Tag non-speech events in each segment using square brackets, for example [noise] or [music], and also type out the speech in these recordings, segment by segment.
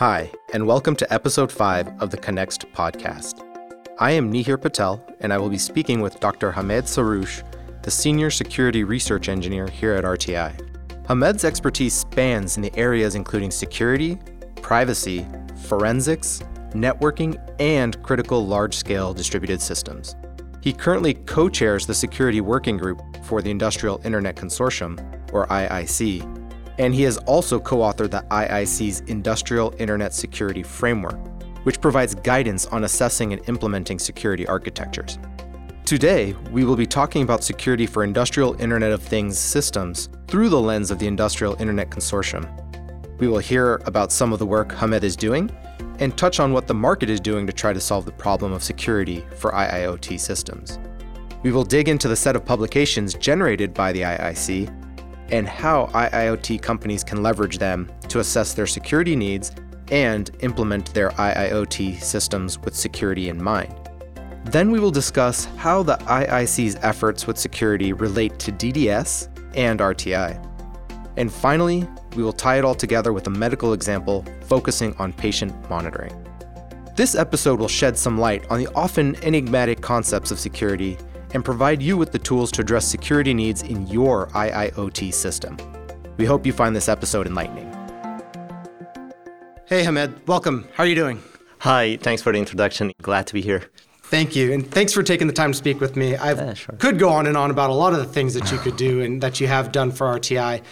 Hi, and welcome to episode 5 of the Connext podcast. I am Nihir Patel, and I will be speaking with Dr. Hamed Soroush, the Senior Security Research Engineer here at RTI. Hamed's expertise spans in the areas including security, privacy, forensics, networking, and critical large scale distributed systems. He currently co chairs the Security Working Group for the Industrial Internet Consortium, or IIC, and he has also co authored the IIC's Industrial Internet Security Framework, which provides guidance on assessing and implementing security architectures. Today, we will be talking about security for industrial Internet of Things systems through the lens of the Industrial Internet Consortium. We will hear about some of the work Hamed is doing and touch on what the market is doing to try to solve the problem of security for IIoT systems. We will dig into the set of publications generated by the IIC and how IIoT companies can leverage them to assess their security needs and implement their IIoT systems with security in mind. Then we will discuss how the IIC's efforts with security relate to DDS and RTI. And finally, we will tie it all together with a medical example focusing on patient monitoring. This episode will shed some light on the often enigmatic concepts of security and provide you with the tools to address security needs in your IIoT system. We hope you find this episode enlightening. Hey, Hamed, welcome. How are you doing? Hi, thanks for the introduction. Glad to be here. Thank you, and thanks for taking the time to speak with me. I yeah, sure. could go on and on about a lot of the things that you could do and that you have done for RTI,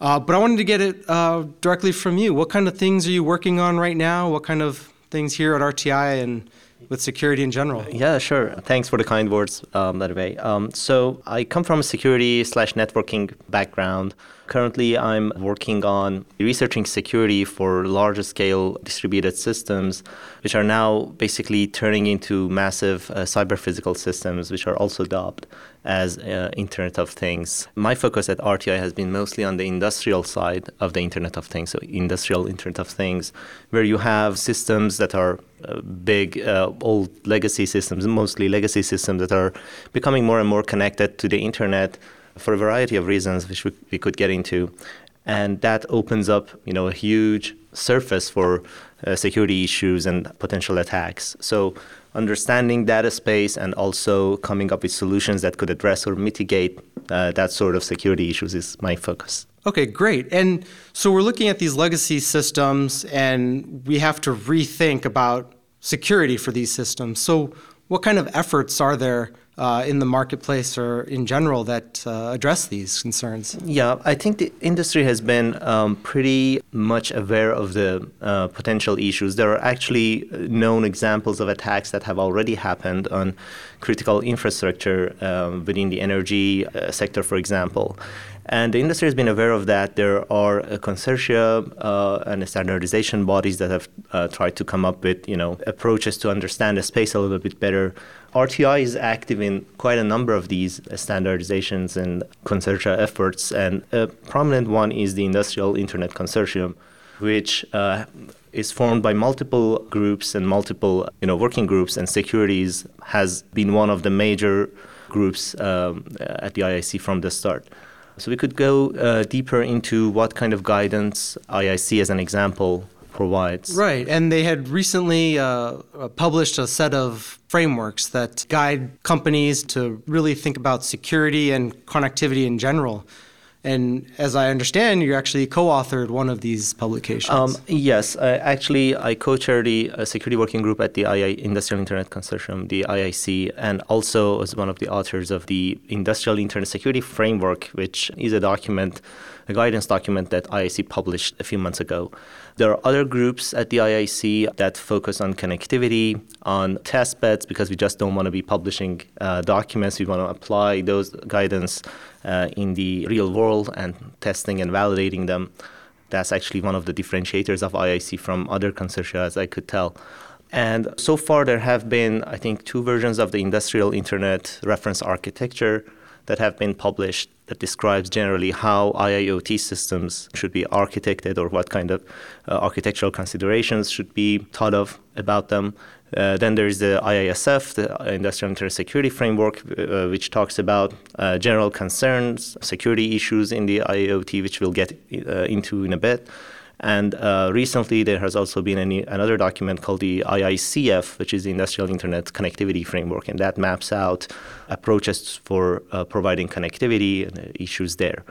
uh, but I wanted to get it uh, directly from you. What kind of things are you working on right now? What kind of things here at RTI and with security in general? Yeah, sure. Thanks for the kind words, um, by the way. Um, so I come from a security slash networking background. Currently, I'm working on researching security for larger scale distributed systems, which are now basically turning into massive uh, cyber physical systems, which are also dubbed as uh, Internet of Things. My focus at RTI has been mostly on the industrial side of the Internet of Things, so industrial Internet of Things, where you have systems that are uh, big, uh, old legacy systems, mostly legacy systems that are becoming more and more connected to the Internet for a variety of reasons, which we, we could get into. And that opens up, you know, a huge surface for uh, security issues and potential attacks. So understanding data space and also coming up with solutions that could address or mitigate uh, that sort of security issues is my focus. Okay, great. And so we're looking at these legacy systems and we have to rethink about security for these systems. So what kind of efforts are there uh, in the marketplace or in general that uh, address these concerns? Yeah, I think the industry has been um, pretty much aware of the uh, potential issues. There are actually known examples of attacks that have already happened on critical infrastructure um, within the energy uh, sector, for example. And the industry has been aware of that. There are consortia uh, and standardization bodies that have uh, tried to come up with, you know, approaches to understand the space a little bit better. RTI is active in quite a number of these standardizations and consortia efforts, and a prominent one is the Industrial Internet Consortium, which uh, is formed by multiple groups and multiple, you know, working groups, and securities has been one of the major groups um, at the IIC from the start. So we could go uh, deeper into what kind of guidance IIC, as an example, provides. Right, and they had recently uh, published a set of frameworks that guide companies to really think about security and connectivity in general. And as I understand, you actually co-authored one of these publications. Um, yes, uh, actually, I co-chair the uh, security working group at the II Industrial Internet Consortium, the IIC, and also as one of the authors of the Industrial Internet Security Framework, which is a document, a guidance document that IIC published a few months ago. There are other groups at the IIC that focus on connectivity, on test beds, because we just don't want to be publishing uh, documents. We want to apply those guidance uh, in the real world and testing and validating them. That's actually one of the differentiators of IIC from other consortia, as I could tell. And so far, there have been, I think, two versions of the industrial internet reference architecture that have been published that describes generally how IIoT systems should be architected or what kind of uh, architectural considerations should be thought of about them. Uh, then there is the IISF, the Industrial Internet Security Framework, uh, which talks about uh, general concerns, security issues in the IoT, which we'll get uh, into in a bit. And uh, recently, there has also been another document called the IICF, which is the Industrial Internet Connectivity Framework, and that maps out approaches for uh, providing connectivity and issues there.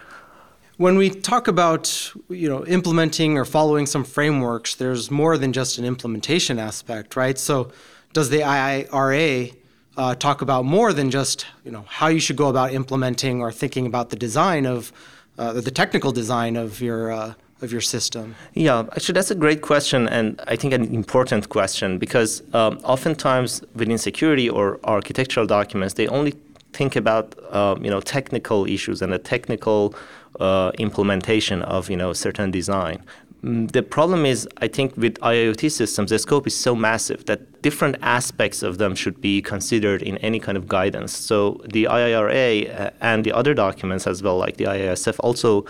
When we talk about you know implementing or following some frameworks, there's more than just an implementation aspect, right? So, does the IIRA uh, talk about more than just you know how you should go about implementing or thinking about the design of uh, the technical design of your uh, of your system? Yeah, actually, that's a great question, and I think an important question because um, oftentimes within security or architectural documents, they only think about um, you know technical issues and the technical uh, implementation of you know certain design. Mm, the problem is, I think, with IoT systems, the scope is so massive that different aspects of them should be considered in any kind of guidance. So the IIRA uh, and the other documents as well, like the IISF, also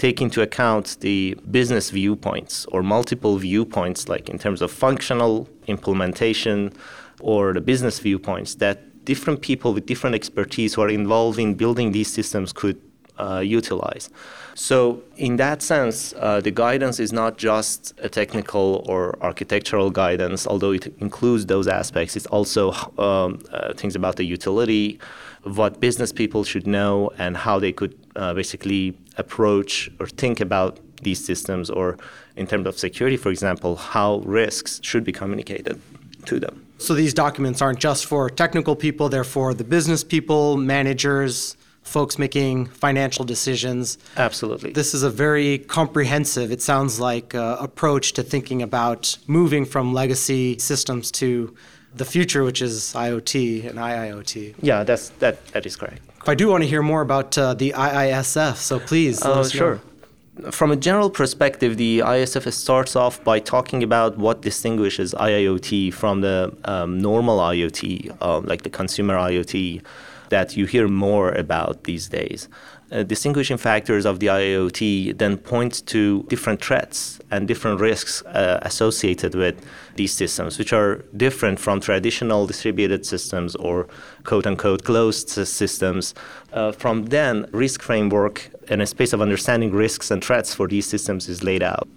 take into account the business viewpoints or multiple viewpoints, like in terms of functional implementation or the business viewpoints that different people with different expertise who are involved in building these systems could uh, utilize. So, in that sense, uh, the guidance is not just a technical or architectural guidance, although it includes those aspects. It's also um, uh, things about the utility, what business people should know, and how they could uh, basically approach or think about these systems, or in terms of security, for example, how risks should be communicated to them. So, these documents aren't just for technical people, they're for the business people, managers, folks making financial decisions. Absolutely. This is a very comprehensive, it sounds like, uh, approach to thinking about moving from legacy systems to the future, which is IoT and IIoT. Yeah, that's that. That is correct. I do want to hear more about uh, the IISF, so please. Oh, uh, sure. Know. From a general perspective, the ISF starts off by talking about what distinguishes IIoT from the um, normal IoT, um, like the consumer IoT that you hear more about these days. Uh, distinguishing factors of the IoT then point to different threats and different risks uh, associated with these systems, which are different from traditional distributed systems or quote unquote closed systems. Uh, from then, risk framework and a space of understanding risks and threats for these systems is laid out.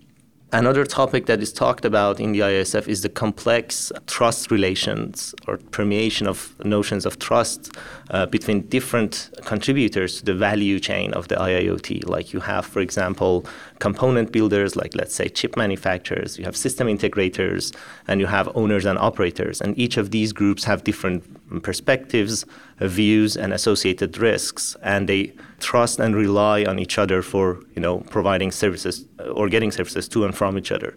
Another topic that is talked about in the ISF is the complex trust relations or permeation of notions of trust uh, between different contributors to the value chain of the IIoT. Like you have, for example, component builders, like let's say chip manufacturers, you have system integrators, and you have owners and operators. And each of these groups have different perspectives, views, and associated risks. And they trust and rely on each other for you know providing services or getting services to and from each other.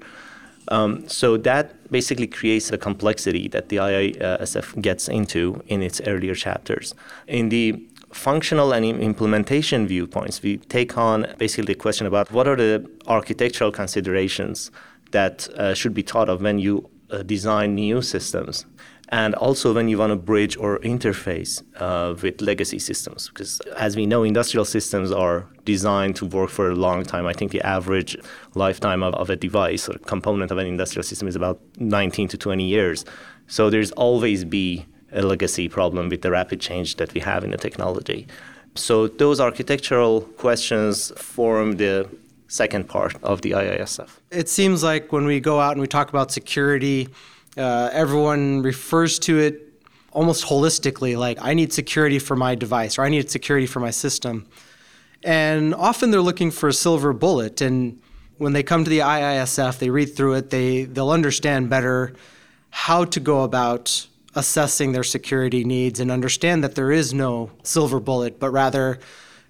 Um, so that basically creates a complexity that the IISF gets into in its earlier chapters. In the functional and implementation viewpoints, we take on basically the question about what are the architectural considerations that uh, should be thought of when you uh, design new systems and also when you want to bridge or interface uh, with legacy systems. Because as we know, industrial systems are designed to work for a long time. I think the average lifetime of, of a device or component of an industrial system is about 19 to 20 years. So there's always be a legacy problem with the rapid change that we have in the technology. So those architectural questions form the second part of the IISF. It seems like when we go out and we talk about security, uh, everyone refers to it almost holistically, like I need security for my device or I need security for my system. And often they're looking for a silver bullet. And when they come to the IISF, they read through it, they, they'll understand better how to go about assessing their security needs and understand that there is no silver bullet, but rather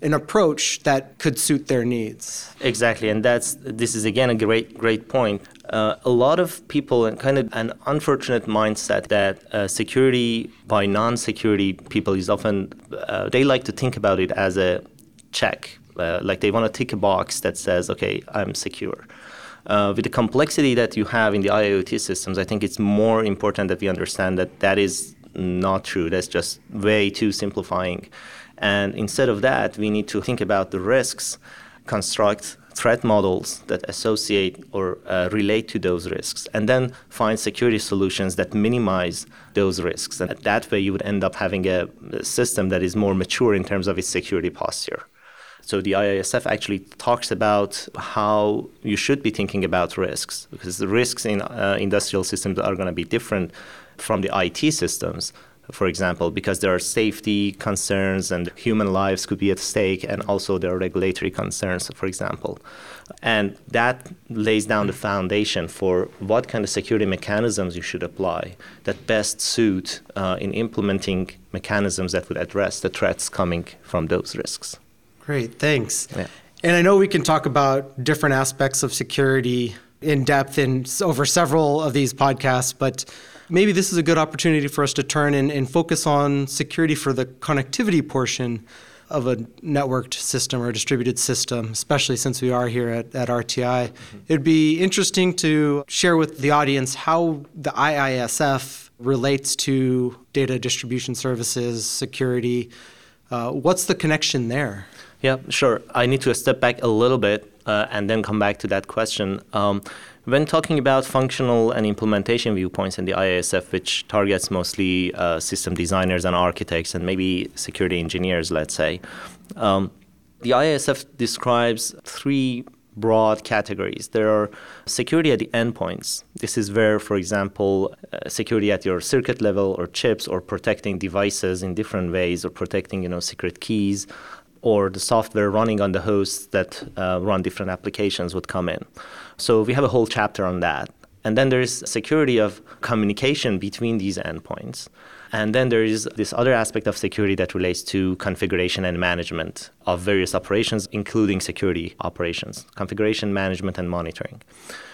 an approach that could suit their needs. Exactly, and that's this is again a great great point. Uh, a lot of people and kind of an unfortunate mindset that uh, security by non-security people is often uh, they like to think about it as a check, uh, like they want to tick a box that says, okay, I'm secure. Uh, with the complexity that you have in the IoT systems, I think it's more important that we understand that that is not true. That's just way too simplifying. And instead of that, we need to think about the risks, construct threat models that associate or uh, relate to those risks, and then find security solutions that minimize those risks. And that way, you would end up having a, a system that is more mature in terms of its security posture. So the IISF actually talks about how you should be thinking about risks because the risks in uh, industrial systems are going to be different from the IT systems for example, because there are safety concerns and human lives could be at stake, and also there are regulatory concerns, for example. And that lays down the foundation for what kind of security mechanisms you should apply that best suit uh, in implementing mechanisms that would address the threats coming from those risks. Great, thanks. Yeah. And I know we can talk about different aspects of security in depth in over several of these podcasts, but maybe this is a good opportunity for us to turn and, and focus on security for the connectivity portion of a networked system or distributed system, especially since we are here at, at RTI. Mm-hmm. It'd be interesting to share with the audience how the IISF relates to data distribution services, security. Uh, what's the connection there? Yeah, sure. I need to step back a little bit uh, and then come back to that question. Um, when talking about functional and implementation viewpoints in the IISF, which targets mostly uh, system designers and architects and maybe security engineers, let's say, um, the IISF describes three broad categories. There are security at the endpoints. This is where, for example, uh, security at your circuit level or chips or protecting devices in different ways or protecting, you know, secret keys or the software running on the hosts that uh, run different applications would come in. So we have a whole chapter on that. And then there's security of communication between these endpoints. And then there is this other aspect of security that relates to configuration and management of various operations, including security operations, configuration, management, and monitoring.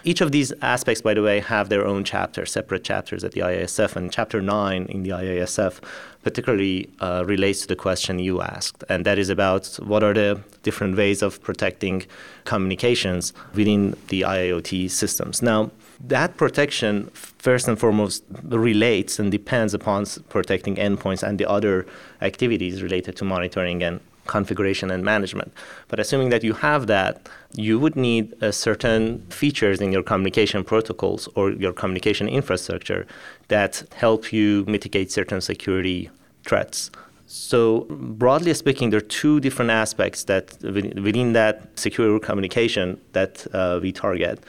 Each of these aspects, by the way, have their own chapter, separate chapters at the IISF. And chapter 9 in the IISF particularly uh, relates to the question you asked, and that is about what are the different ways of protecting communications within the IIoT systems. Now, that protection first and foremost relates and depends upon protecting endpoints and the other activities related to monitoring and configuration and management. But assuming that you have that, you would need certain features in your communication protocols or your communication infrastructure that help you mitigate certain security threats. So, broadly speaking, there are two different aspects that within that secure communication that uh, we target.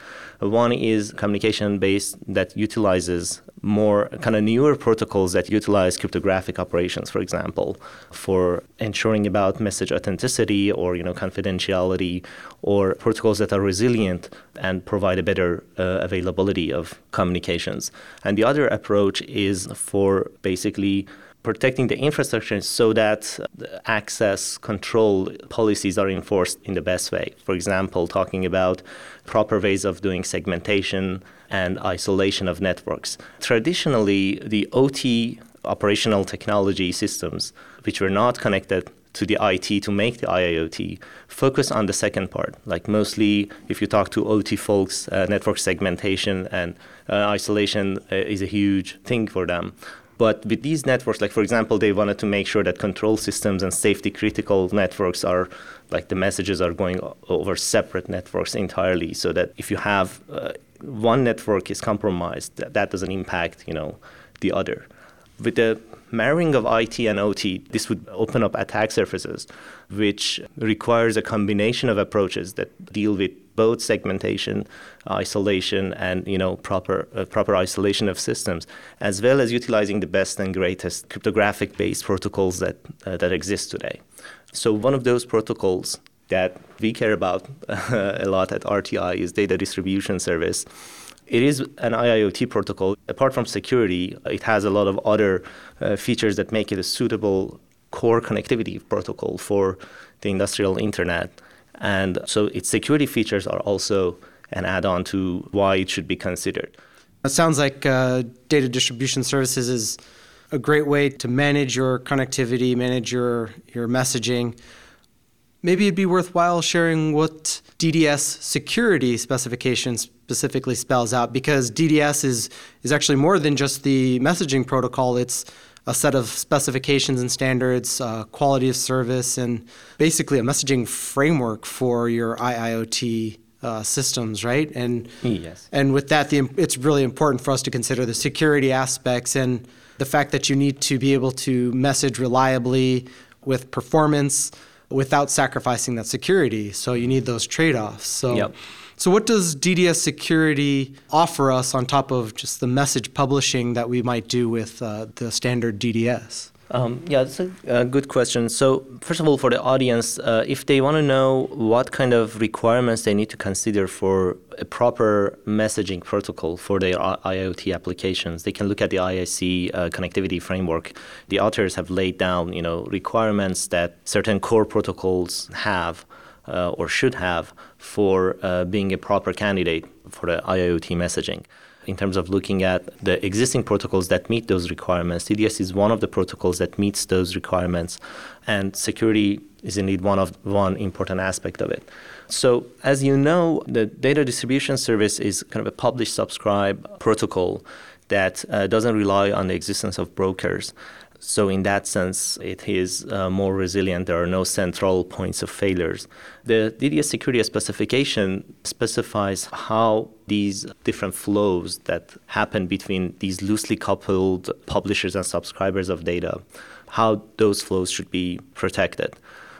One is communication based that utilizes more kind of newer protocols that utilize cryptographic operations, for example, for ensuring about message authenticity or you know confidentiality, or protocols that are resilient and provide a better uh, availability of communications. And the other approach is for basically protecting the infrastructure so that access control policies are enforced in the best way. For example, talking about proper ways of doing segmentation and isolation of networks. Traditionally, the OT operational technology systems, which were not connected to the IT to make the IIoT, focus on the second part. Like mostly, if you talk to OT folks, uh, network segmentation and uh, isolation uh, is a huge thing for them. But with these networks, like for example, they wanted to make sure that control systems and safety critical networks are like the messages are going over separate networks entirely, so that if you have uh, one network is compromised, that, that doesn't impact you know the other. With the marrying of IT and OT, this would open up attack surfaces, which requires a combination of approaches that deal with both segmentation, isolation, and you know proper uh, proper isolation of systems, as well as utilizing the best and greatest cryptographic-based protocols that uh, that exist today. So one of those protocols that we care about uh, [laughs] a lot at RTI is data distribution service. It is an IIoT protocol. Apart from security, it has a lot of other uh, features that make it a suitable core connectivity protocol for the industrial internet. And so its security features are also an add on to why it should be considered. It sounds like uh, data distribution services is a great way to manage your connectivity, manage your, your messaging. Maybe it'd be worthwhile sharing what DDS security specification specifically spells out because DDS is, is actually more than just the messaging protocol. It's a set of specifications and standards, uh, quality of service, and basically a messaging framework for your IIoT uh, systems, right? And yes. And with that, the, it's really important for us to consider the security aspects and the fact that you need to be able to message reliably with performance. without sacrificing that security. So you need those trade offs. So, yep. So, what does DDS security offer us on top of just the message publishing that we might do with uh, the standard DDS? Um, yeah, that's a, a, good question. So, first of all, for the audience, uh, if they want to know what kind of requirements they need to consider for a proper messaging protocol for their IoT applications, they can look at the IIC uh, connectivity framework. The authors have laid down, you know, requirements that certain core protocols have uh, or should have for uh, being a proper candidate for the IoT messaging in terms of looking at the existing protocols that meet those requirements. DDS is one of the protocols that meets those requirements, and security is indeed one of one important aspect of it. So, as you know, the data distribution service is kind of a publish subscribe protocol that uh, doesn't rely on the existence of brokers. So, in that sense, it is uh, more resilient. There are no central points of failures. The DDS security specification specifies how these different flows that happen between these loosely coupled publishers and subscribers of data, how those flows should be protected.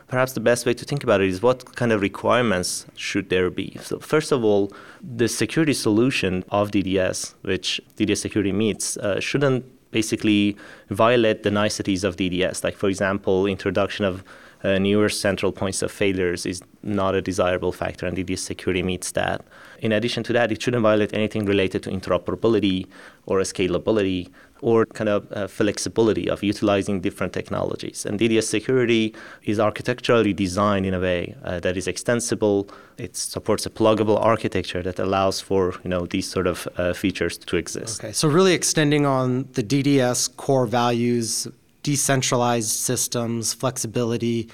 Perhaps the best way to think about it is what kind of requirements should there be? So, first of all, the security solution of DDS, which DDS security meets, uh, shouldn't basically violate the niceties of DDS. Like, for example, introduction of uh, newer central points of failures is not a desirable factor, and DDS security meets that. In addition to that, it shouldn't violate anything related to interoperability or scalability or kind of uh, flexibility of utilizing different technologies. And DDS security is architecturally designed in a way uh, that is extensible. It supports a pluggable architecture that allows for you know these sort of uh, features to exist. Okay, so really extending on the DDS core values, decentralized systems, flexibility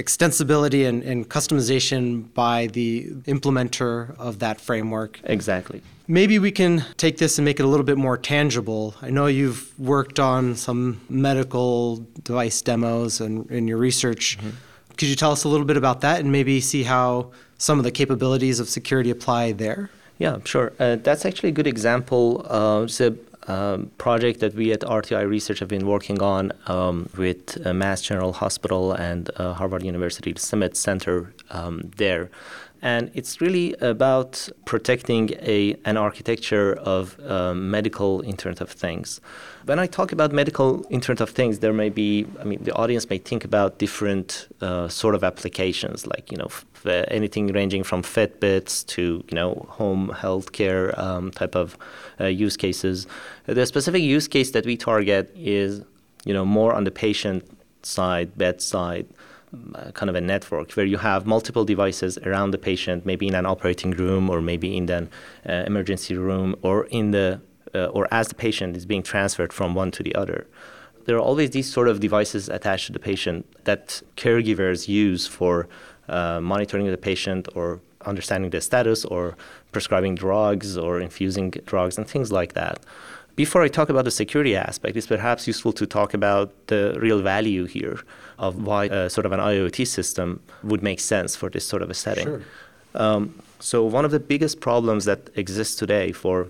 extensibility and, and, customization by the implementer of that framework. Exactly. Maybe we can take this and make it a little bit more tangible. I know you've worked on some medical device demos and in your research. Mm-hmm. Could you tell us a little bit about that and maybe see how some of the capabilities of security apply there? Yeah, sure. Uh, that's actually a good example. Uh, so um, project that we at RTI Research have been working on um, with uh, Mass General Hospital and uh, Harvard University CIMIT Center um, there. And it's really about protecting a, an architecture of uh, medical Internet of Things. When I talk about medical Internet of Things, there may be, I mean, the audience may think about different uh, sort of applications, like, you know, f- anything ranging from Fitbits to, you know, home healthcare um, type of uh, use cases. The specific use case that we target is, you know, more on the patient side, bedside, kind of a network where you have multiple devices around the patient, maybe in an operating room or maybe in an uh, emergency room or in the uh, or as the patient is being transferred from one to the other. There are always these sort of devices attached to the patient that caregivers use for uh, monitoring the patient or understanding the status or prescribing drugs or infusing drugs and things like that. Before I talk about the security aspect, it's perhaps useful to talk about the real value here of why uh, sort of an IoT system would make sense for this sort of a setting. Sure. Um, so one of the biggest problems that exists today for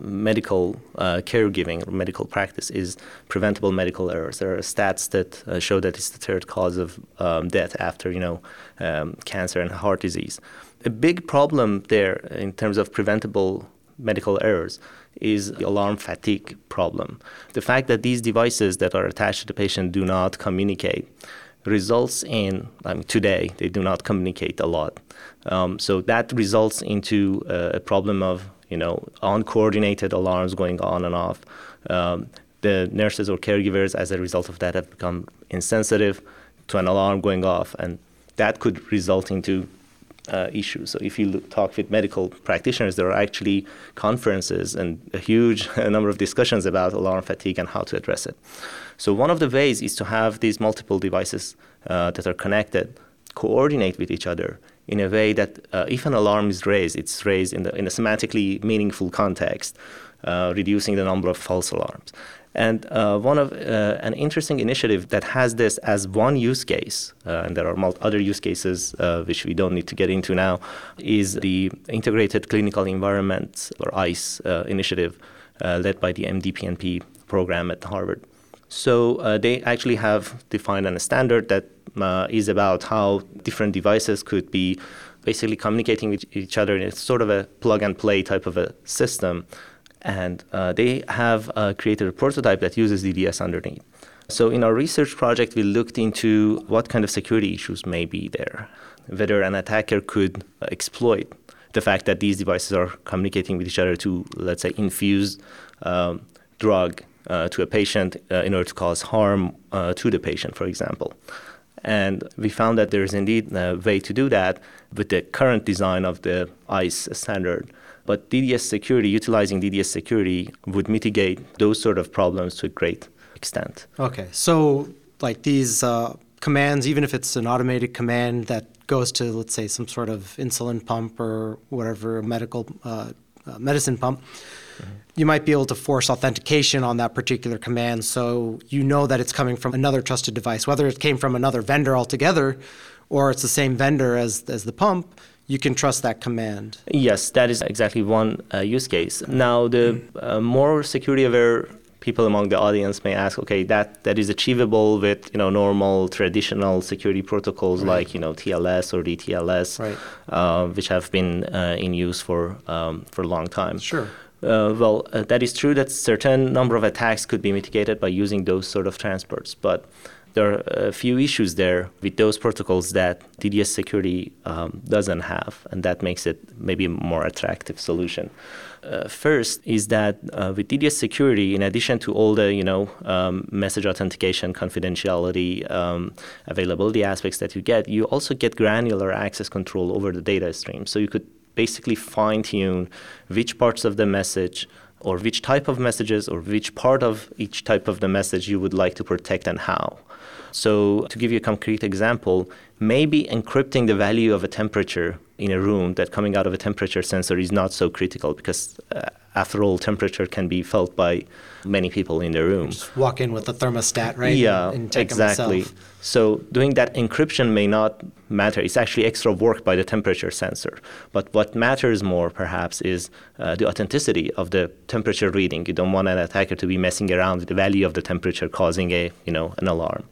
medical uh, caregiving or medical practice is preventable medical errors. There are stats that uh, show that it's the third cause of um, death after you know um, cancer and heart disease. A big problem there in terms of preventable medical errors is the alarm fatigue problem. The fact that these devices that are attached to the patient do not communicate results in I mean, today they do not communicate a lot. Um, so that results into uh, a problem of you know uncoordinated alarms going on and off. Um, the nurses or caregivers, as a result of that, have become insensitive to an alarm going off, and that could result into uh, issues. So if you look, talk with medical practitioners, there are actually conferences and a huge [laughs] number of discussions about alarm fatigue and how to address it. So one of the ways is to have these multiple devices uh, that are connected coordinate with each other in a way that uh, if an alarm is raised, it's raised in, the, in a semantically meaningful context, uh, reducing the number of false alarms. And uh, one of uh, an interesting initiative that has this as one use case, uh, and there are other use cases uh, which we don't need to get into now, is the Integrated Clinical Environment or ICE uh, initiative uh, led by the MDPNP program at Harvard. So they actually have defined a standard that is about how different devices could be basically communicating with each other. It's sort of a plug and play type of a system. And uh, they have uh, created a prototype that uses DDS underneath. So, in our research project, we looked into what kind of security issues may be there, whether an attacker could exploit the fact that these devices are communicating with each other to, let's say, infuse um, drug uh, to a patient uh, in order to cause harm uh, to the patient, for example. And we found that there is indeed a way to do that with the current design of the ICE standard. But DDS security, utilizing DDS security, would mitigate those sort of problems to a great extent. Okay, so like these uh, commands, even if it's an automated command that goes to, let's say, some sort of insulin pump or whatever medical uh, uh, medicine pump, mm-hmm. you might be able to force authentication on that particular command, so you know that it's coming from another trusted device, whether it came from another vendor altogether, or it's the same vendor as as the pump. You can trust that command. Yes, that is exactly one uh, use case. Now, the uh, more security aware people among the audience may ask, okay, that, that is achievable with you know normal traditional security protocols right. like you know TLS or DTLS, right. uh, which have been uh, in use for um, for a long time. Sure. Uh, well, uh, that is true that certain number of attacks could be mitigated by using those sort of transports, but there are a few issues there with those protocols that DDS security um, doesn't have, and that makes it maybe a more attractive solution. Uh, first is that uh, with DDS security, in addition to all the you know um, message authentication, confidentiality, um, availability aspects that you get, you also get granular access control over the data stream. So you could basically fine tune which parts of the message or which type of messages or which part of each type of the message you would like to protect and how. So, to give you a concrete example, maybe encrypting the value of a temperature in a room that coming out of a temperature sensor is not so critical because uh, after all temperature can be felt by many people in the room. Just walk in with a thermostat right yeah and, and exactly. So doing that encryption may not matter. It's actually extra work by the temperature sensor. But what matters more perhaps is uh, the authenticity of the temperature reading. You don't want an attacker to be messing around with the value of the temperature causing a you know an alarm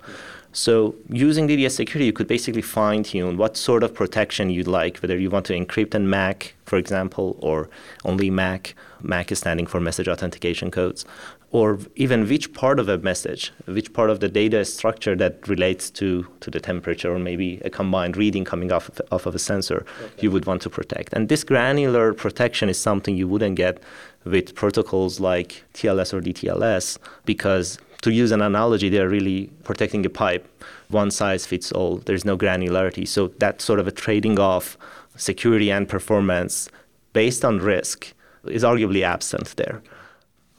so using DDS security, you could basically fine tune what sort of protection you'd like, whether you want to encrypt in MAC, for example, or only MAC. MAC is standing for message authentication codes, or even which part of a message, which part of the data structure that relates to, to the temperature, or maybe a combined reading coming off of, off of a sensor okay. you would want to protect. And this granular protection is something you wouldn't get with protocols like TLS or DTLS because to use an analogy, they're really protecting a pipe. One size fits all. There's no granularity. So that sort of a trading off security and performance based on risk is arguably absent there.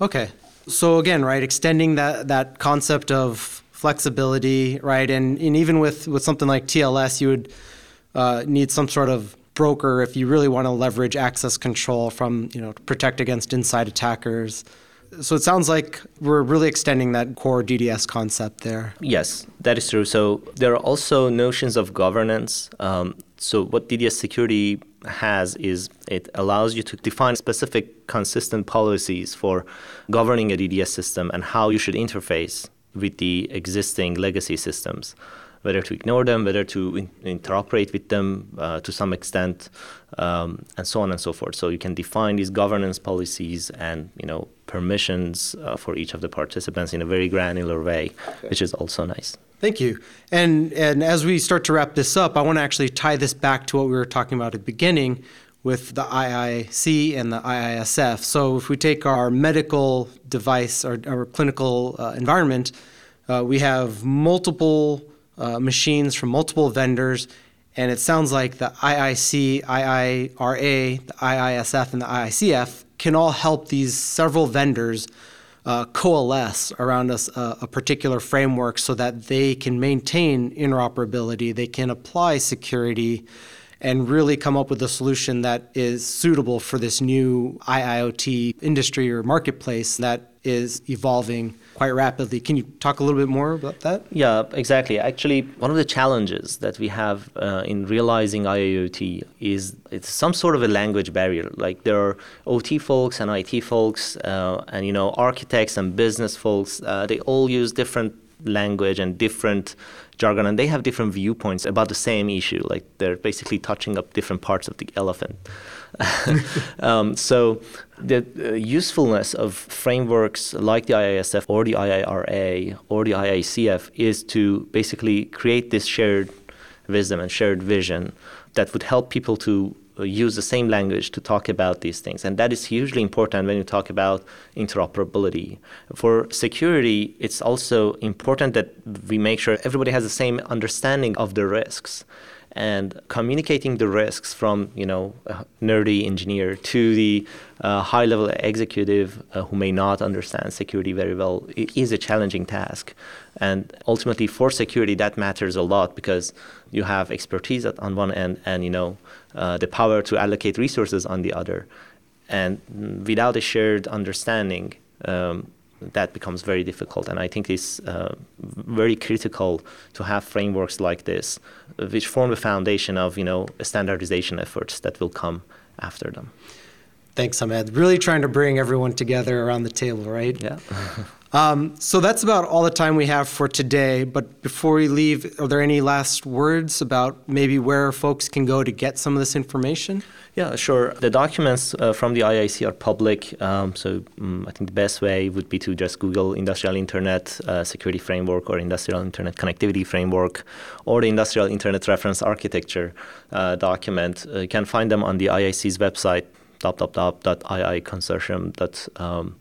Okay. So again, right, extending that that concept of flexibility, right, and, and even with, with something like TLS, you would uh, need some sort of broker if you really want to leverage access control from you know to protect against inside attackers. So it sounds like we're really extending that core DDS concept there. Yes, that is true. So there are also notions of governance. Um, so what DDS security has is it allows you to define specific consistent policies for governing a DDS system and how you should interface with the existing legacy systems whether to ignore them, whether to in- interoperate with them uh, to some extent, um, and so on and so forth. So you can define these governance policies and you know permissions uh, for each of the participants in a very granular way, okay. which is also nice. Thank you. And and as we start to wrap this up, I want to actually tie this back to what we were talking about at the beginning with the IIC and the IISF. So if we take our medical device or our clinical uh, environment, uh, we have multiple uh, machines from multiple vendors. And it sounds like the IIC, IIRA, the IISF, and the IICF can all help these several vendors uh, coalesce around a, a, particular framework so that they can maintain interoperability, they can apply security, and really come up with a solution that is suitable for this new IIoT industry or marketplace that is evolving quite rapidly. Can you talk a little bit more about that? Yeah, exactly. Actually, one of the challenges that we have uh, in realizing IIoT is it's some sort of a language barrier. Like there are OT folks and IT folks, uh, and you know architects and business folks. Uh, they all use different language and different jargon, and they have different viewpoints about the same issue. Like they're basically touching up different parts of the elephant. [laughs] um, so the uh, usefulness of frameworks like the IISF or the IIRA or the IICF is to basically create this shared wisdom and shared vision that would help people to use the same language to talk about these things. And that is hugely important when you talk about interoperability. For security, it's also important that we make sure everybody has the same understanding of the risks and communicating the risks from you know a nerdy engineer to the uh, high level executive uh, who may not understand security very well is a challenging task and ultimately for security that matters a lot because you have expertise on one end and you know uh, the power to allocate resources on the other and without a shared understanding um, that becomes very difficult. And I think it's uh, very critical to have frameworks like this, which form the foundation of you know standardization efforts that will come after them. Thanks, Hamed. Really trying to bring everyone together around the table, right? Yeah. [laughs] um, so that's about all the time we have for today. But before we leave, are there any last words about maybe where folks can go to get some of this information? Yeah, sure. The documents uh, from the IIC are public, um, so um, I think the best way would be to just Google Industrial Internet uh, Security Framework or Industrial Internet Connectivity Framework or the Industrial Internet Reference Architecture uh, document. Uh, you can find them on the IIC's website, www.iiconsortium.org.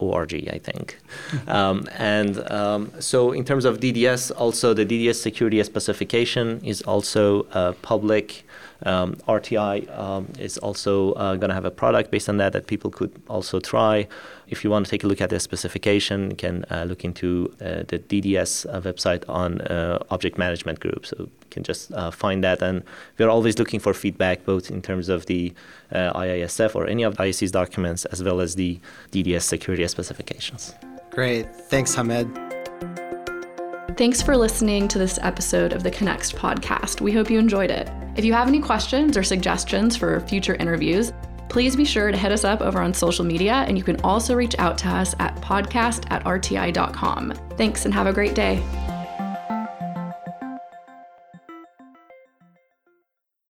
org, I think. Mm-hmm. Um, and um, so, in terms of DDS, also the DDS security specification is also uh, public. Um, RTI um, is also uh, going to have a product based on that that people could also try. If you want to take a look at the specification, you can uh, look into uh, the DDS uh, website on uh, Object Management Group. So you can just uh, find that. And we're always looking for feedback, both in terms of the IISF or any of IIC's documents, as well as the DDS security specifications. Great. Thanks, Hamed. Thanks for listening to this episode of the Connext podcast. We hope you enjoyed it. If you have any questions or suggestions for future interviews, please be sure to hit us up over on social media, and you can also reach out to us at podcast at rti.com. Thanks and have a great day.